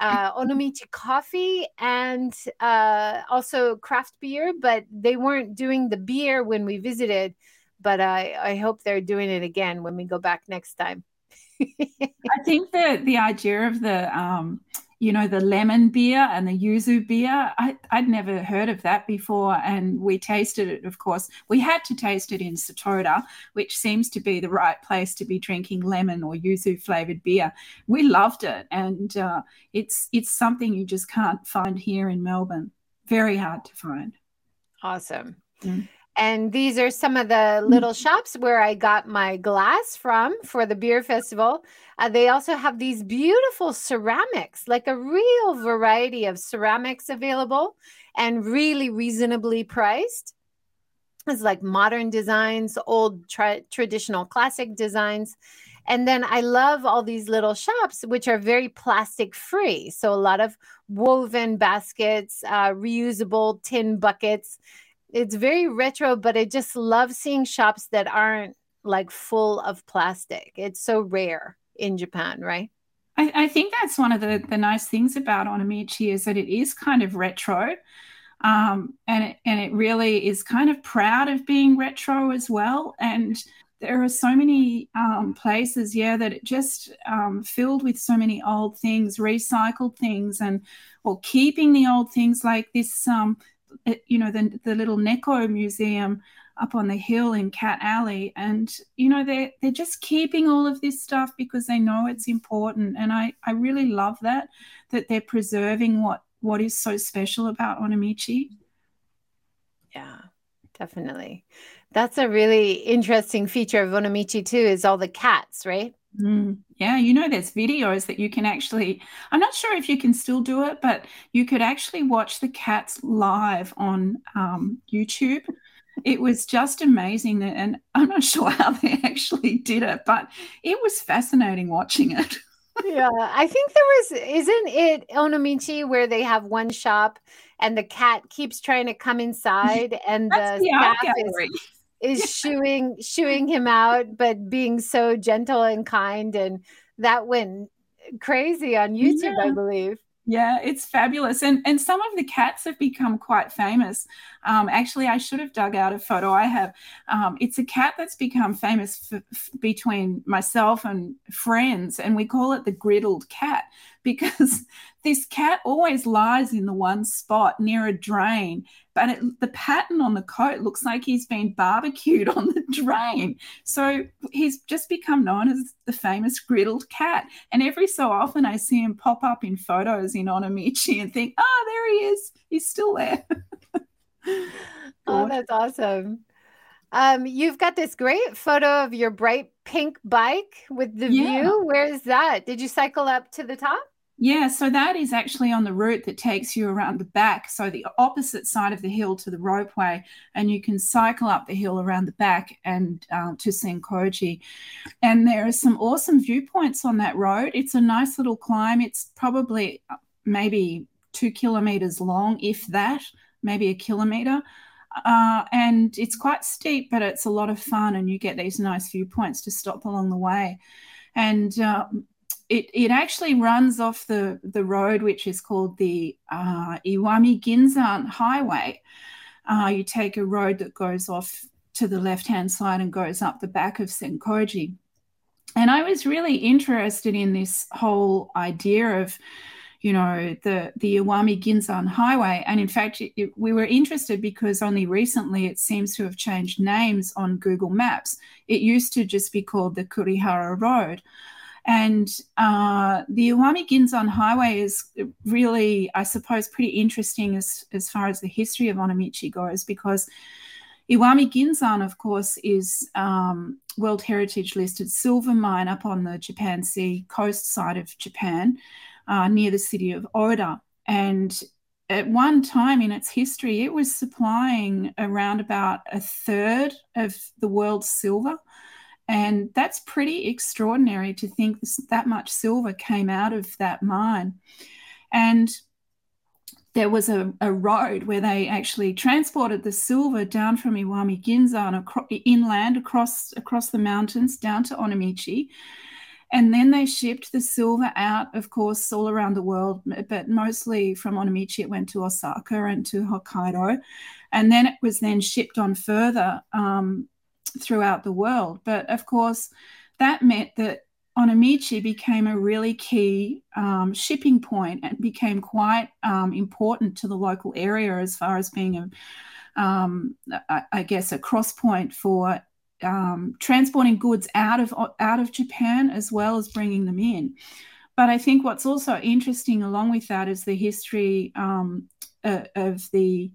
uh, Onomichi coffee and uh, also craft beer, but they weren't doing the beer when we visited. But I, I hope they're doing it again when we go back next time. I think that the idea of the um, you know the lemon beer and the yuzu beer. I, would never heard of that before and we tasted it of course. We had to taste it in Setoda which seems to be the right place to be drinking lemon or yuzu flavored beer. We loved it and uh, it's it's something you just can't find here in melbourne. Very hard to find. Awesome. Mm. And these are some of the little shops where I got my glass from for the beer festival. Uh, they also have these beautiful ceramics, like a real variety of ceramics available and really reasonably priced. It's like modern designs, old tra- traditional classic designs. And then I love all these little shops, which are very plastic free. So a lot of woven baskets, uh, reusable tin buckets. It's very retro, but I just love seeing shops that aren't like full of plastic. It's so rare in Japan, right? I, I think that's one of the, the nice things about Onomichi is that it is kind of retro. Um, and it, and it really is kind of proud of being retro as well. And there are so many um, places, yeah, that it just um, filled with so many old things, recycled things, and or keeping the old things like this. Um, you know, the the little Neko museum up on the hill in Cat Alley, and you know they're they're just keeping all of this stuff because they know it's important, and I I really love that that they're preserving what what is so special about Onomichi. Yeah, definitely. That's a really interesting feature of Onomichi too, is all the cats, right? Mm, yeah, you know, there's videos that you can actually, I'm not sure if you can still do it, but you could actually watch the cats live on um, YouTube. It was just amazing. And I'm not sure how they actually did it, but it was fascinating watching it. yeah, I think there was, isn't it Onomichi where they have one shop and the cat keeps trying to come inside and the, the staff is, is shooing shooing him out, but being so gentle and kind, and that went crazy on YouTube, yeah. I believe. Yeah, it's fabulous, and and some of the cats have become quite famous. Um, actually, I should have dug out a photo I have. Um, it's a cat that's become famous f- f- between myself and friends, and we call it the griddled cat because this cat always lies in the one spot near a drain, but it, the pattern on the coat looks like he's been barbecued on the drain. So he's just become known as the famous griddled cat. And every so often I see him pop up in photos in Onomichi and think, oh, there he is. He's still there. oh, that's awesome. Um, you've got this great photo of your bright pink bike with the yeah. view. Where is that? Did you cycle up to the top? Yeah, so that is actually on the route that takes you around the back, so the opposite side of the hill to the ropeway, and you can cycle up the hill around the back and uh, to Senkoji. And there are some awesome viewpoints on that road. It's a nice little climb. It's probably uh, maybe two kilometers long, if that, maybe a kilometer. Uh, and it's quite steep, but it's a lot of fun, and you get these nice viewpoints to stop along the way. And uh, it, it actually runs off the, the road, which is called the uh, Iwami Ginzan Highway. Uh, you take a road that goes off to the left hand side and goes up the back of Senkoji. And I was really interested in this whole idea of, you know, the, the Iwami Ginzan Highway. And in fact, it, we were interested because only recently it seems to have changed names on Google Maps. It used to just be called the Kurihara Road. And uh, the Iwami Ginzan Highway is really, I suppose, pretty interesting as, as far as the history of Onomichi goes, because Iwami Ginzan, of course, is um, World Heritage listed silver mine up on the Japan Sea coast side of Japan, uh, near the city of Oda. And at one time in its history, it was supplying around about a third of the world's silver. And that's pretty extraordinary to think this, that much silver came out of that mine. And there was a, a, road where they actually transported the silver down from Iwami Ginzan across, inland across across the mountains down to Onomichi. And then they shipped the silver out, of course, all around the world, but mostly from Onomichi, it went to Osaka and to Hokkaido. And then it was then shipped on further um, throughout the world. But of course, that meant that Onomichi became a really key um, shipping point and became quite um, important to the local area as far as being a, um, I, I, guess, a cross point for um, transporting goods out of out of Japan as well as bringing them in. But I think what's also interesting along with that is the history um, uh, of the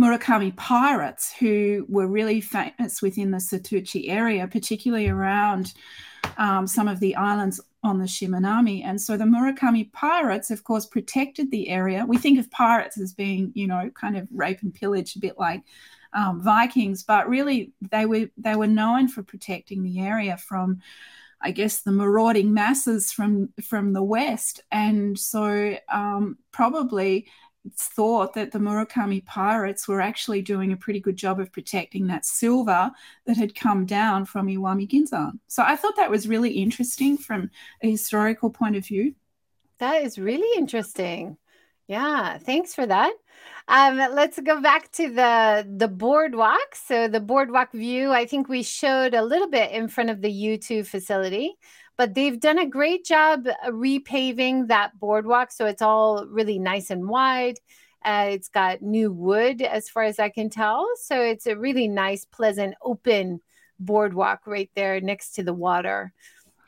Murakami pirates who were really famous within the Setouchi area, particularly around um, some of the islands on the Shimanami. And so the Murakami pirates, of course, protected the area. We think of pirates as being, you know, kind of rape and pillage, a bit like um, Vikings, but really they were they were known for protecting the area from I guess, the marauding masses from from the west, and so um, probably thought that the Murakami pirates were actually doing a pretty good job of protecting that silver that had come down from Iwami Ginzan. So I thought that was really interesting from a historical point of view. That is really interesting. Yeah, thanks for that. Um, let's go back to the the boardwalk. So the boardwalk view, I think we showed a little bit in front of the U2 facility, but they've done a great job repaving that boardwalk, so it's all really nice and wide. Uh, it's got new wood, as far as I can tell, so it's a really nice, pleasant, open boardwalk right there next to the water.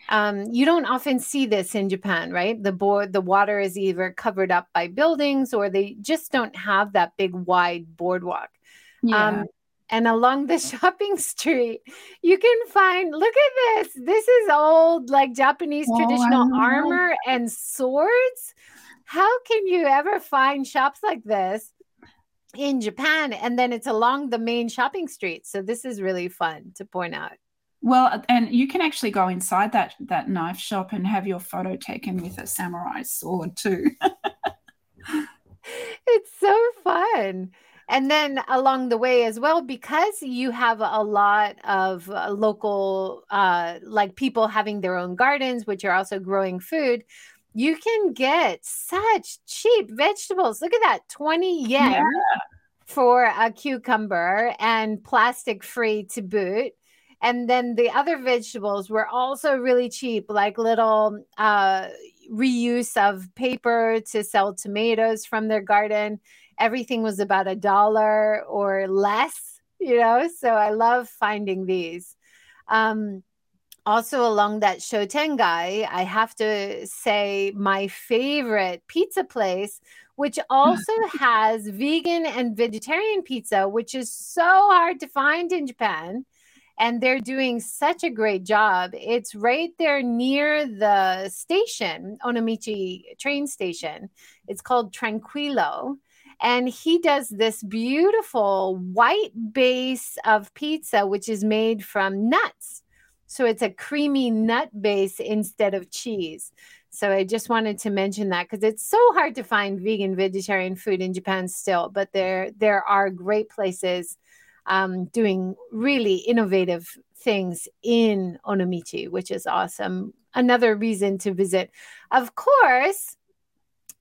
Um, you don't often see this in Japan, right? The board, the water is either covered up by buildings or they just don't have that big wide boardwalk. Yeah. Um, and along the shopping street, you can find look at this. This is old, like Japanese oh, traditional armor and swords. How can you ever find shops like this in Japan? And then it's along the main shopping street. So this is really fun to point out. Well, and you can actually go inside that that knife shop and have your photo taken with a samurai sword too. it's so fun. And then along the way as well, because you have a lot of uh, local, uh, like people having their own gardens, which are also growing food, you can get such cheap vegetables. Look at that 20 yen yeah. for a cucumber and plastic free to boot and then the other vegetables were also really cheap like little uh, reuse of paper to sell tomatoes from their garden everything was about a dollar or less you know so i love finding these um, also along that shotengai i have to say my favorite pizza place which also has vegan and vegetarian pizza which is so hard to find in japan and they're doing such a great job. It's right there near the station, Onomichi train station. It's called Tranquillo. And he does this beautiful white base of pizza, which is made from nuts. So it's a creamy nut base instead of cheese. So I just wanted to mention that because it's so hard to find vegan vegetarian food in Japan still, but there there are great places um, doing really innovative things in Onomichi, which is awesome. Another reason to visit. Of course,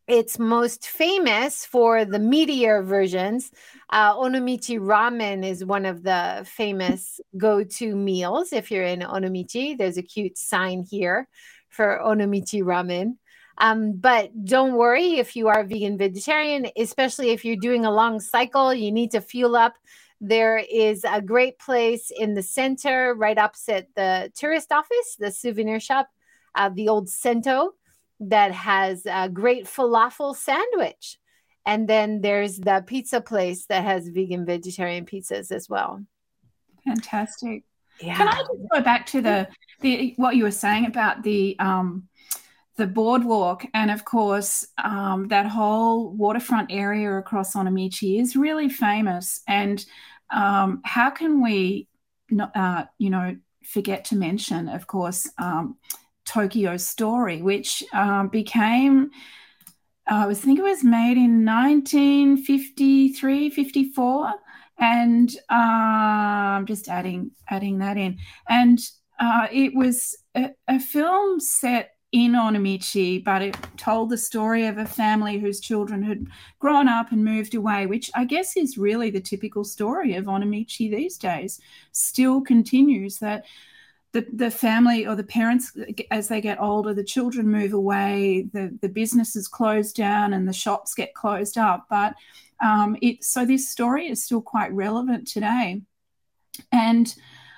it's most famous for the meteor versions. Uh, Onomichi ramen is one of the famous go to meals. If you're in Onomichi, there's a cute sign here for Onomichi ramen. Um, but don't worry if you are vegan vegetarian, especially if you're doing a long cycle, you need to fuel up there is a great place in the center, right opposite the tourist office, the souvenir shop, uh, the old Sento, that has a great falafel sandwich. And then there's the pizza place that has vegan vegetarian pizzas as well. Fantastic. Yeah. Can I just go back to the the what you were saying about the um the boardwalk and of course um, that whole waterfront area across Onomichi is really famous and um, how can we not, uh, you know forget to mention of course um, Tokyo Story which um, became uh, I think it was made in 1953 54 and uh, I'm just adding adding that in and uh, it was a, a film set in Onomichi, but it told the story of a family whose children had grown up and moved away, which I guess is really the typical story of Onomichi these days. Still continues that the, the family or the parents, as they get older, the children move away, the, the businesses close down, and the shops get closed up. But um, it so this story is still quite relevant today, and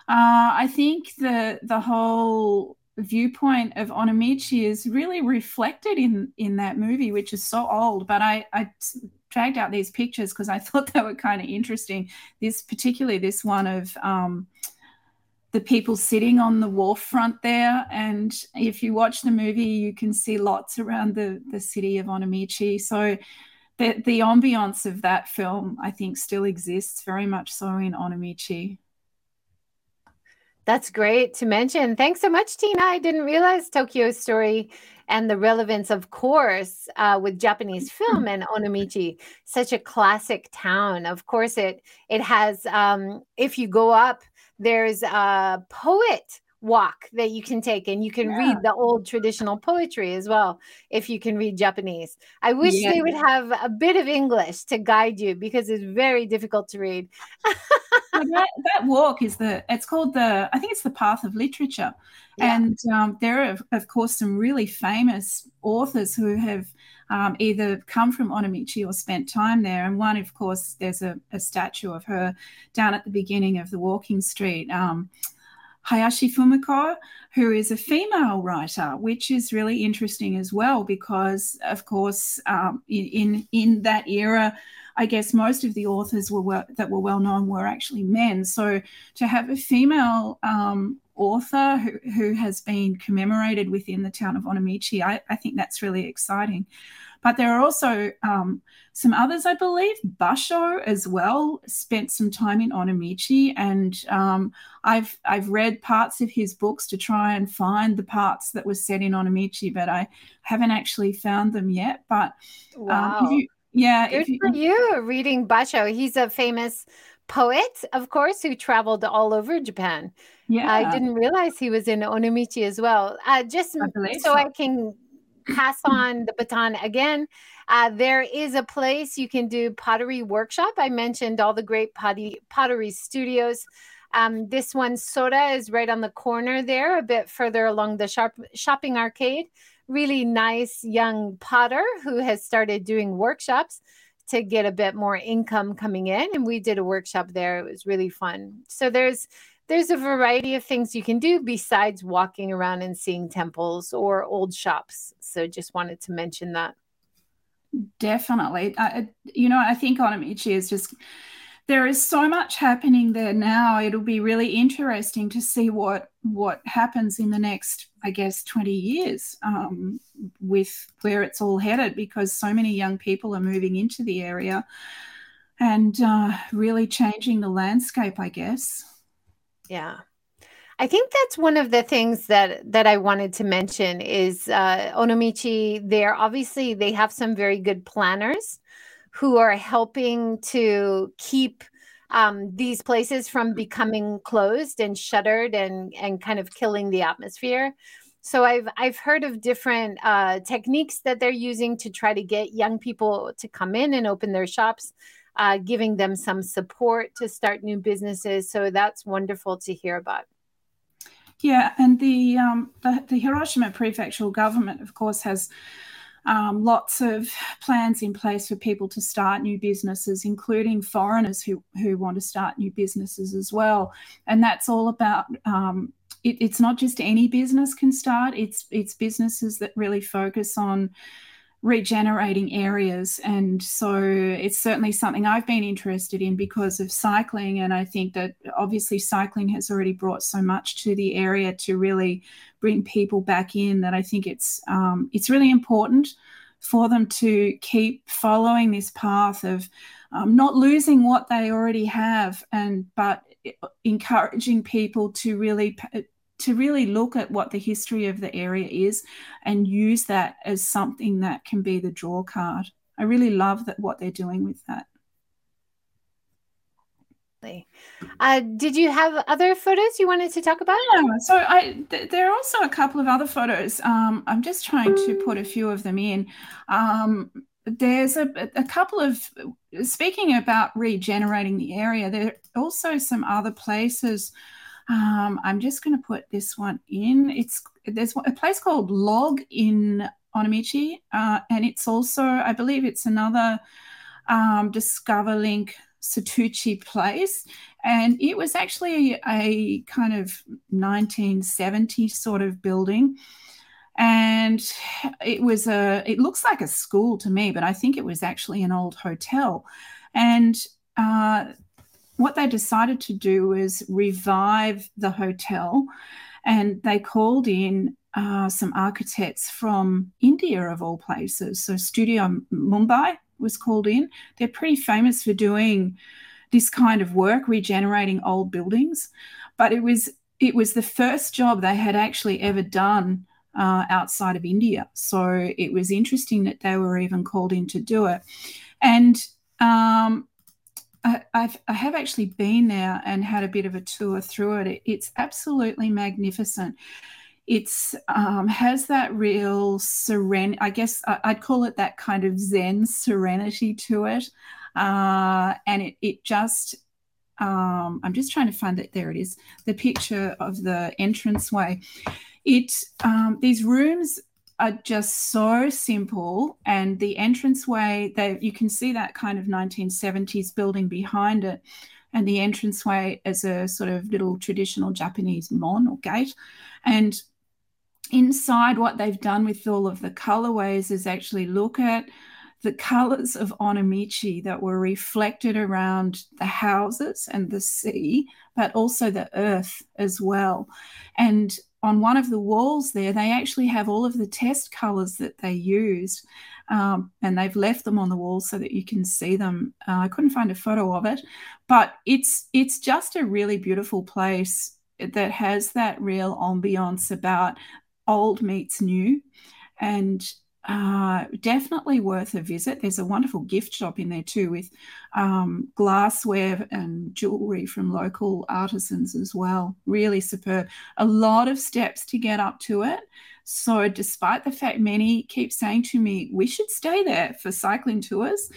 uh, I think the the whole viewpoint of Onomichi is really reflected in in that movie, which is so old. But I, I dragged out these pictures because I thought they were kind of interesting. This particularly this one of um, the people sitting on the wharf front there, and if you watch the movie, you can see lots around the the city of Onomichi. So. The, the ambiance of that film, I think, still exists very much so in Onomichi. That's great to mention. Thanks so much, Tina. I didn't realize Tokyo Story and the relevance, of course, uh, with Japanese film and Onomichi, such a classic town. Of course, it it has. Um, if you go up, there's a poet walk that you can take and you can yeah. read the old traditional poetry as well if you can read japanese i wish yeah. they would have a bit of english to guide you because it's very difficult to read that, that, walk is the it's called the i think it's the path of literature yeah. and um, there are of course some really famous authors who have um, either come from Onomichi or spent time there. And one, of course, there's a, a, statue of her down at the beginning of the walking street. Um, Hayashi Fumiko, who is a female writer, which is really interesting as well because, of course, um, in in that era, I guess most of the authors were that were well known were actually men. So to have a female um, author who, who has been commemorated within the town of Onomichi, I, I think that's really exciting. But there are also um, some others, I believe. Basho as well spent some time in Onomichi, and um, I've I've read parts of his books to try and find the parts that were set in Onomichi, but I haven't actually found them yet. But um, wow. You, yeah, good you, for you reading Basho. He's a famous poet, of course, who traveled all over Japan. Yeah, I didn't realize he was in Onomichi as well. Uh, just so, I can pass on the baton again. Uh, there is a place you can do pottery workshop. I mentioned all the great potty, pottery studios. Um, this one, Soda, is right on the corner there, a bit further along the sharp, shopping arcade. Really nice young potter who has started doing workshops to get a bit more income coming in. And we did a workshop there. It was really fun. So there's there's a variety of things you can do besides walking around and seeing temples or old shops. So just wanted to mention that. Definitely. I, you know, I think Onomichi is just, there is so much happening there now. It'll be really interesting to see what what happens in the next, I guess, 20 years um, with where it's all headed because so many young people are moving into the area and uh, really changing the landscape, I guess. Yeah. I think that's one of the things that that I wanted to mention is uh, Onomichi. They're obviously they have some very good planners who are helping to keep um, these places from becoming closed and shuttered and and kind of killing the atmosphere. So I've I've heard of different uh, techniques that they're using to try to get young people to come in and open their shops uh, giving them some support to start new businesses. So that's wonderful to hear about. Yeah, and the, um, the, the Hiroshima prefectural government, of course, has um, lots of plans in place for people to start new businesses, including foreigners who who want to start new businesses as well. And that's all about. Um, it, it's not just any business can start. It's it's businesses that really focus on regenerating areas. And so it's certainly something I've been interested in because of cycling. And I think that obviously cycling has already brought so much to the area to really bring people back in that I think it's um, it's really important for them to keep following this path of um, not losing what they already have and but encouraging people to really to really look at what the history of the area is and use that as something that can be the draw card. I really love that what they're doing with that. Uh, did you have other photos you wanted to talk about? Yeah, so I th- there are also a couple of other photos. Um, I'm just trying to put a few of them in. Um, there's a, a couple of speaking about regenerating the area. There are also some other places um, I'm just going to put this one in. It's there's a place called Log in Onomichi, uh, and it's also I believe it's another um, Discover Link Setouchi place, and it was actually a kind of 1970 sort of building. And it was a it looks like a school to me but i think it was actually an old hotel. And uh, what they decided to do was revive the hotel and they called in uh, some architects from India, of all places. So, Studio Mumbai was called in. They're pretty famous for doing this kind of work, regenerating old buildings. But it was it was the first job they had actually ever done uh, outside of India. So it was interesting that they were even called in to do it. And um, I, I've, I have actually been there and had a bit of a tour through it. It's absolutely magnificent. It's um, has that real seren. I guess I'd call it that kind of Zen serenity to it, uh, and it it just. Um, I'm just trying to find it. There it is. The picture of the entranceway. It um, these rooms are just so simple and the entranceway that you can see that kind of 1970s building behind it and the entranceway as a sort of little traditional japanese mon or gate and inside what they've done with all of the colorways is actually look at the colors of Onomichi that were reflected around the houses and the sea, but also the earth as well. And on one of the walls there, they actually have all of the test colors that they used. Um, and they've left them on the wall so that you can see them. Uh, I couldn't find a photo of it, but it's it's just a really beautiful place that has that real ambiance about old meets new, and uh, definitely worth a visit. There's a wonderful gift shop in there too with um, glassware and jewelry from local artisans as well. Really superb. A lot of steps to get up to it. So, despite the fact many keep saying to me, we should stay there for cycling tours,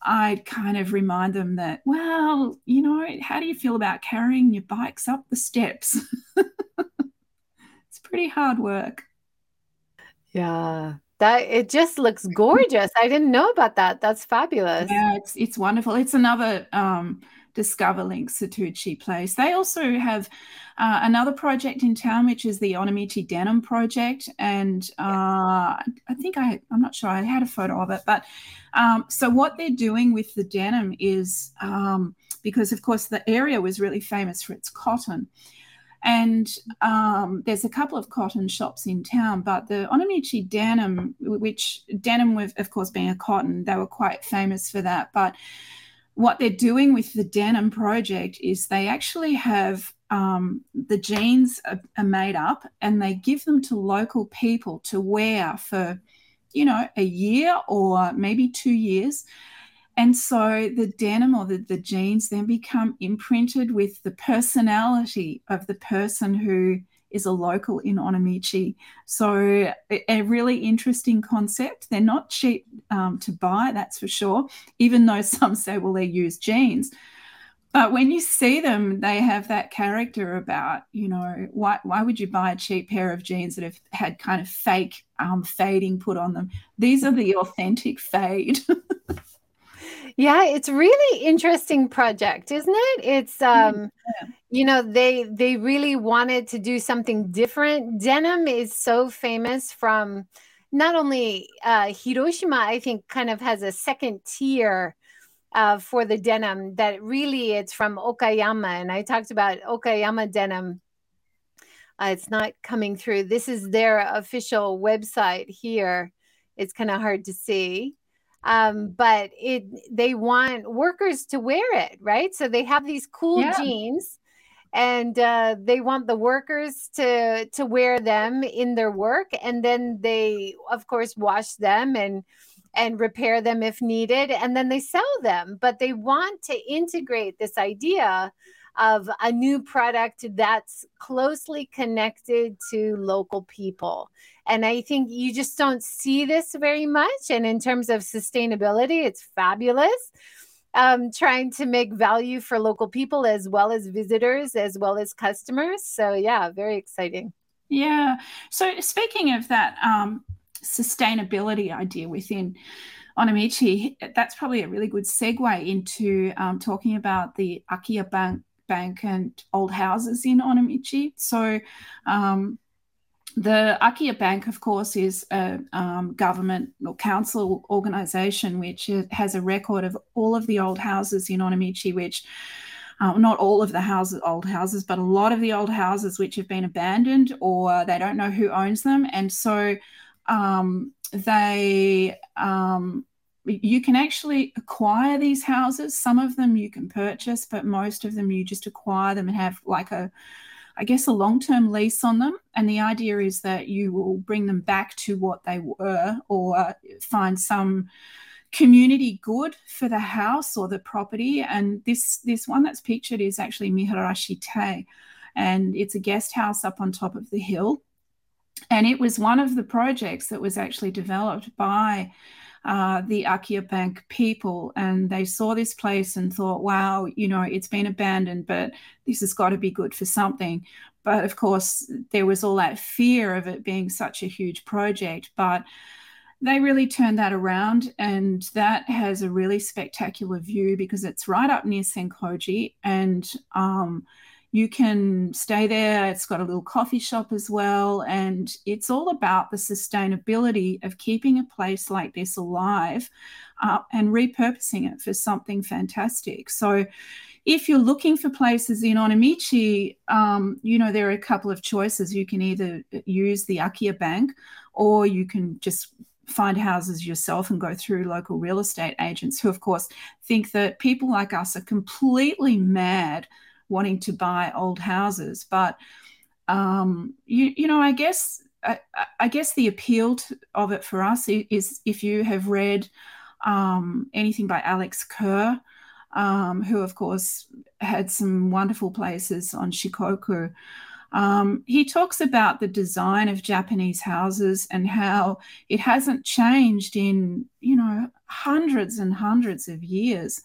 I'd kind of remind them that, well, you know, how do you feel about carrying your bikes up the steps? it's pretty hard work. Yeah, that it just looks gorgeous. I didn't know about that. That's fabulous. Yeah, it's it's wonderful. It's another um, Discover Link Setouchi place. They also have uh, another project in town, which is the Onomichi Denim Project, and uh, I think I I'm not sure I had a photo of it, but um, so what they're doing with the denim is um, because of course the area was really famous for its cotton. And um, there's a couple of cotton shops in town, but the Onomichi denim, which denim, with, of course, being a cotton, they were quite famous for that. But what they're doing with the denim project is they actually have um, the jeans are, are made up and they give them to local people to wear for, you know, a year or maybe two years. And so the denim or the, the jeans then become imprinted with the personality of the person who is a local in Onomichi. So a really interesting concept. They're not cheap um, to buy, that's for sure, even though some say, well, they're used jeans. But when you see them, they have that character about, you know, why, why would you buy a cheap pair of jeans that have had kind of fake um, fading put on them? These are the authentic fade. Yeah, it's really interesting project, isn't it? It's um yeah. you know, they they really wanted to do something different. Denim is so famous from not only uh Hiroshima, I think kind of has a second tier uh, for the denim that really it's from Okayama. And I talked about Okayama denim. Uh, it's not coming through. This is their official website here. It's kind of hard to see um, but it they want workers to wear it, right? So they have these cool yeah. jeans, and uh, they want the workers to to wear them in their work, and then they, of course, wash them and and repair them if needed, and then they sell them. But they want to integrate this idea of a new product that's closely connected to local people. And I think you just don't see this very much. And in terms of sustainability, it's fabulous. Um, trying to make value for local people as well as visitors, as well as customers. So, yeah, very exciting. Yeah. So, speaking of that um, sustainability idea within Onomichi, that's probably a really good segue into um, talking about the Akiya Bank, Bank and old houses in Onomichi. So, um, the Akiya Bank, of course, is a um, government or council organisation which has a record of all of the old houses in Onomichi, which uh, not all of the houses, old houses, but a lot of the old houses which have been abandoned or they don't know who owns them, and so um, they um, you can actually acquire these houses. Some of them you can purchase, but most of them you just acquire them and have like a I guess, a long term lease on them. And the idea is that you will bring them back to what they were or find some community good for the house or the property. And this, this one that's pictured is actually Miharashi Tei, and it's a guest house up on top of the hill. And it was one of the projects that was actually developed by uh, the Akiya Bank people, and they saw this place and thought, wow, you know, it's been abandoned, but this has got to be good for something. But of course, there was all that fear of it being such a huge project. But they really turned that around, and that has a really spectacular view because it's right up near Senkoji, and um, you can stay there. It's got a little coffee shop as well. And it's all about the sustainability of keeping a place like this alive uh, and repurposing it for something fantastic. So, if you're looking for places in Onomichi, um, you know, there are a couple of choices. You can either use the Akiya Bank or you can just find houses yourself and go through local real estate agents who, of course, think that people like us are completely mad wanting to buy old houses. But um, you you know, I guess I, I guess the appeal to, of it for us is if you have read um, anything by Alex Kerr, um, who of course had some wonderful places on Shikoku. Um, he talks about the design of Japanese houses and how it hasn't changed in you know hundreds and hundreds of years,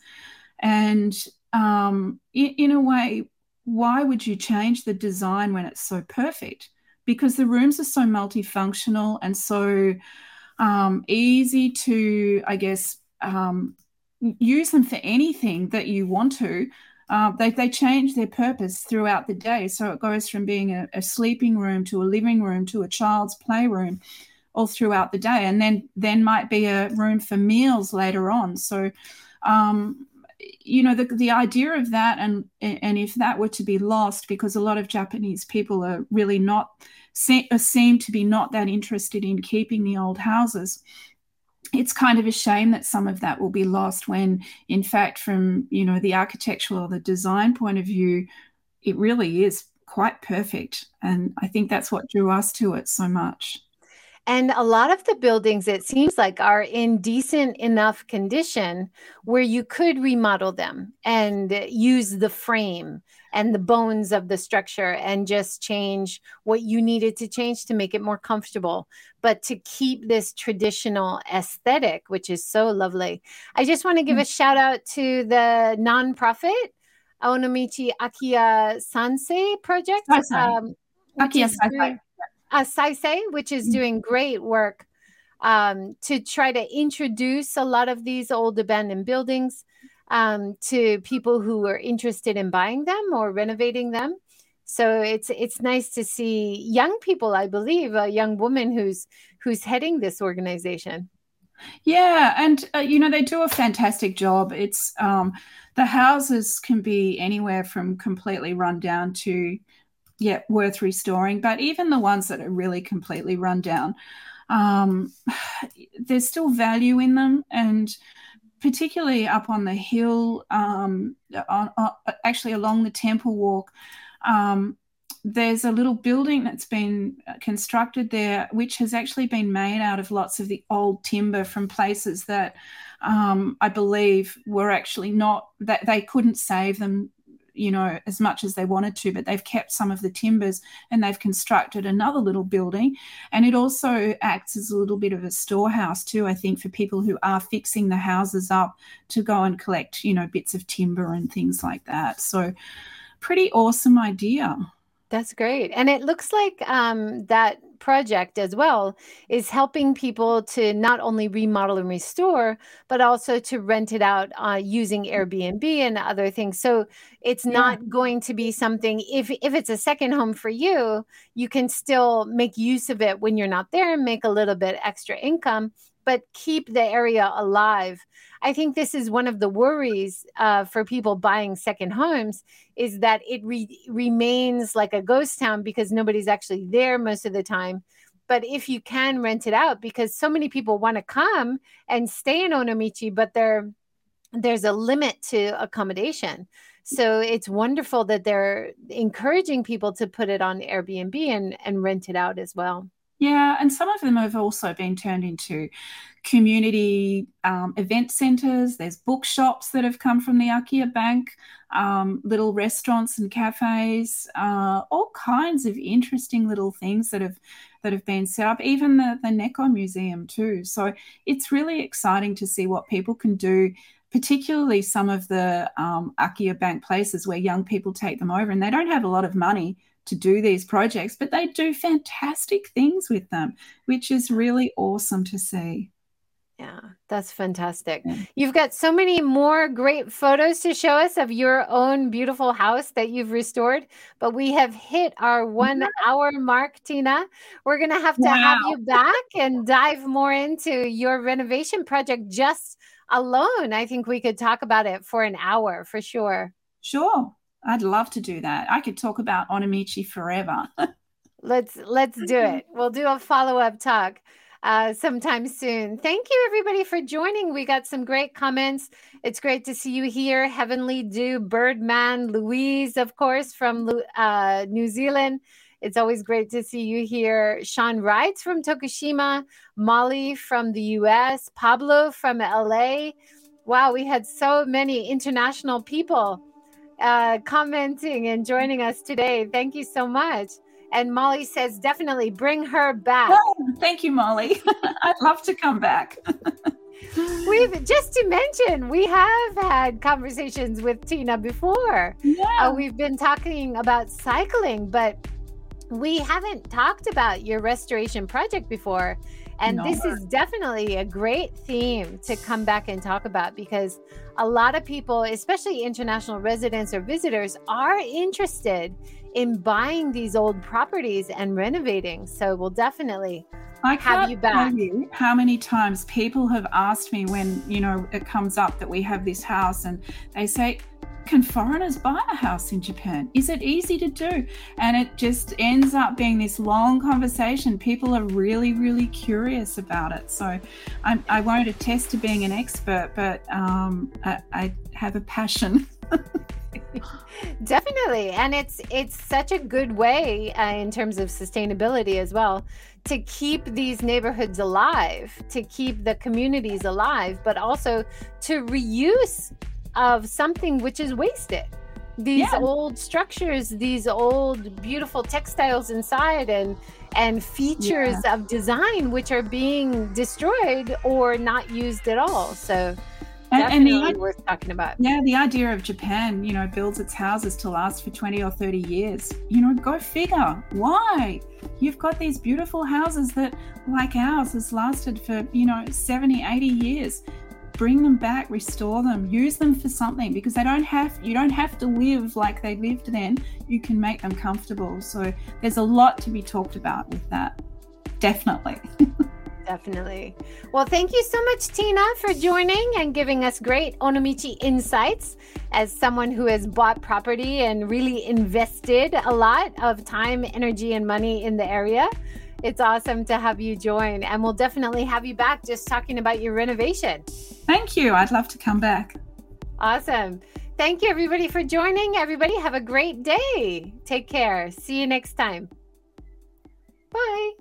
and um, in, in a way, why would you change the design when it's so perfect? Because the rooms are so multifunctional and so um, easy to, I guess, um, use them for anything that you want to. Uh, they, they change their purpose throughout the day. So it goes from being a, a, sleeping room to a living room to a child's playroom all throughout the day. And then, then might be a room for meals later on. So um, you know the, the idea of that and and if that were to be lost because a lot of japanese people are really not seem to be not that interested in keeping the old houses it's kind of a shame that some of that will be lost when in fact from you know the architectural or the design point of view it really is quite perfect. And i think that's what drew us to it so much and a lot of the buildings, it seems like, are in decent enough condition where you could remodel them and use the frame and the bones of the structure and just change what you needed to change to make it more comfortable, but to keep this traditional aesthetic, which is so lovely. I just want to give mm. a shout out to the nonprofit Onomichi Akiya Sansei project. Um, Akiya Sansei uh, Saisei, which is mm. doing great work um, to try to introduce a lot of these old abandoned buildings um, to people who are interested in buying them or renovating them. So it's it's nice to see young people. I believe a young woman who's who's heading this organization. Yeah, and uh, you know they do a fantastic job. It's um, the houses can be anywhere from completely run down to yeah, worth restoring. But even the ones that are really completely run down, um, there's still value in them. And particularly up on the hill, um, on, on, actually along the temple walk, um, there's a little building that's been constructed there, which has actually been made out of lots of the old timber from places that um, I believe were actually not that they couldn't save them you know, as much as they wanted to, but they've kept some of the timbers and they've constructed another little building. And it also acts as a little bit of a storehouse too, I think, for people who are fixing the houses up to go and collect, you know, bits of timber and things like that. So pretty awesome idea. That's great. And it looks like um, that project as well is helping people to not only remodel and restore, but also to rent it out uh, using Airbnb and other things. So it's yeah. not going to be something, if, if it's a second home for you, you can still make use of it when you're not there and make a little bit extra income, but keep the area alive. I think this is one of the worries uh, for people buying second homes is that it re- remains like a ghost town because nobody's actually there most of the time. But if you can rent it out, because so many people want to come and stay in Onomichi, but there's a limit to accommodation. So it's wonderful that they're encouraging people to put it on Airbnb and, and rent it out as well. Yeah, and some of them have also been turned into community um, event centres. There's bookshops that have come from the Akiya Bank, um, little restaurants and cafes, uh, all kinds of interesting little things that have that have been set up. Even the the Neko Museum too. So it's really exciting to see what people can do. Particularly some of the um, Akiya Bank places where young people take them over and they don't have a lot of money to do these projects, but they do fantastic things with them, which is really awesome to see. Yeah, that's fantastic. Yeah. You've got so many more great photos to show us of your own beautiful house that you've restored, but we have hit our one yeah. hour mark, Tina. We're going to have to wow. have you back and dive more into your renovation project just alone. I think we could talk about it for an hour for sure. Sure. I'd love to do that. I could talk about Onomichi forever. let's let's do it. We'll do a follow-up talk uh, sometime soon. Thank you, everybody, for joining. We got some great comments. It's great to see you here. Heavenly Dew, Birdman, Louise, of course, from uh, New Zealand. It's always great to see you here. Sean Wrights from Tokushima, Molly from the US, Pablo from LA. Wow, we had so many international people uh, commenting and joining us today. Thank you so much. And Molly says, definitely bring her back. Oh, thank you, Molly. I'd love to come back. we've just to mention, we have had conversations with Tina before. Yeah. Uh, we've been talking about cycling, but we haven't talked about your restoration project before. And no. this is definitely a great theme to come back and talk about because a lot of people, especially international residents or visitors, are interested in buying these old properties and renovating. So we'll definitely I have you back. You how many times people have asked me when, you know, it comes up that we have this house and they say, can foreigners buy a house in Japan? Is it easy to do? And it just ends up being this long conversation. People are really, really curious about it. So I'm, I will not attest to being an expert, but um, I, I have a passion. Definitely, and it's it's such a good way uh, in terms of sustainability as well to keep these neighborhoods alive, to keep the communities alive, but also to reuse of something which is wasted. These yeah. old structures, these old beautiful textiles inside and and features yeah. of design which are being destroyed or not used at all. So and, and the, worth talking about. Yeah, the idea of Japan, you know, builds its houses to last for 20 or 30 years. You know, go figure. Why? You've got these beautiful houses that, like ours, has lasted for, you know, 70, 80 years bring them back restore them use them for something because they don't have you don't have to live like they lived then. You can make them comfortable. So there's a lot to be talked about with that. Definitely. Definitely. Well thank you so much tina for joining and giving us great onomichi insights. As someone who has bought property and really invested a lot of time energy and money in the area it's awesome to have you join, and we'll definitely have you back just talking about your renovation. Thank you. I'd love to come back. Awesome. Thank you, everybody, for joining. Everybody, have a great day. Take care. See you next time. Bye.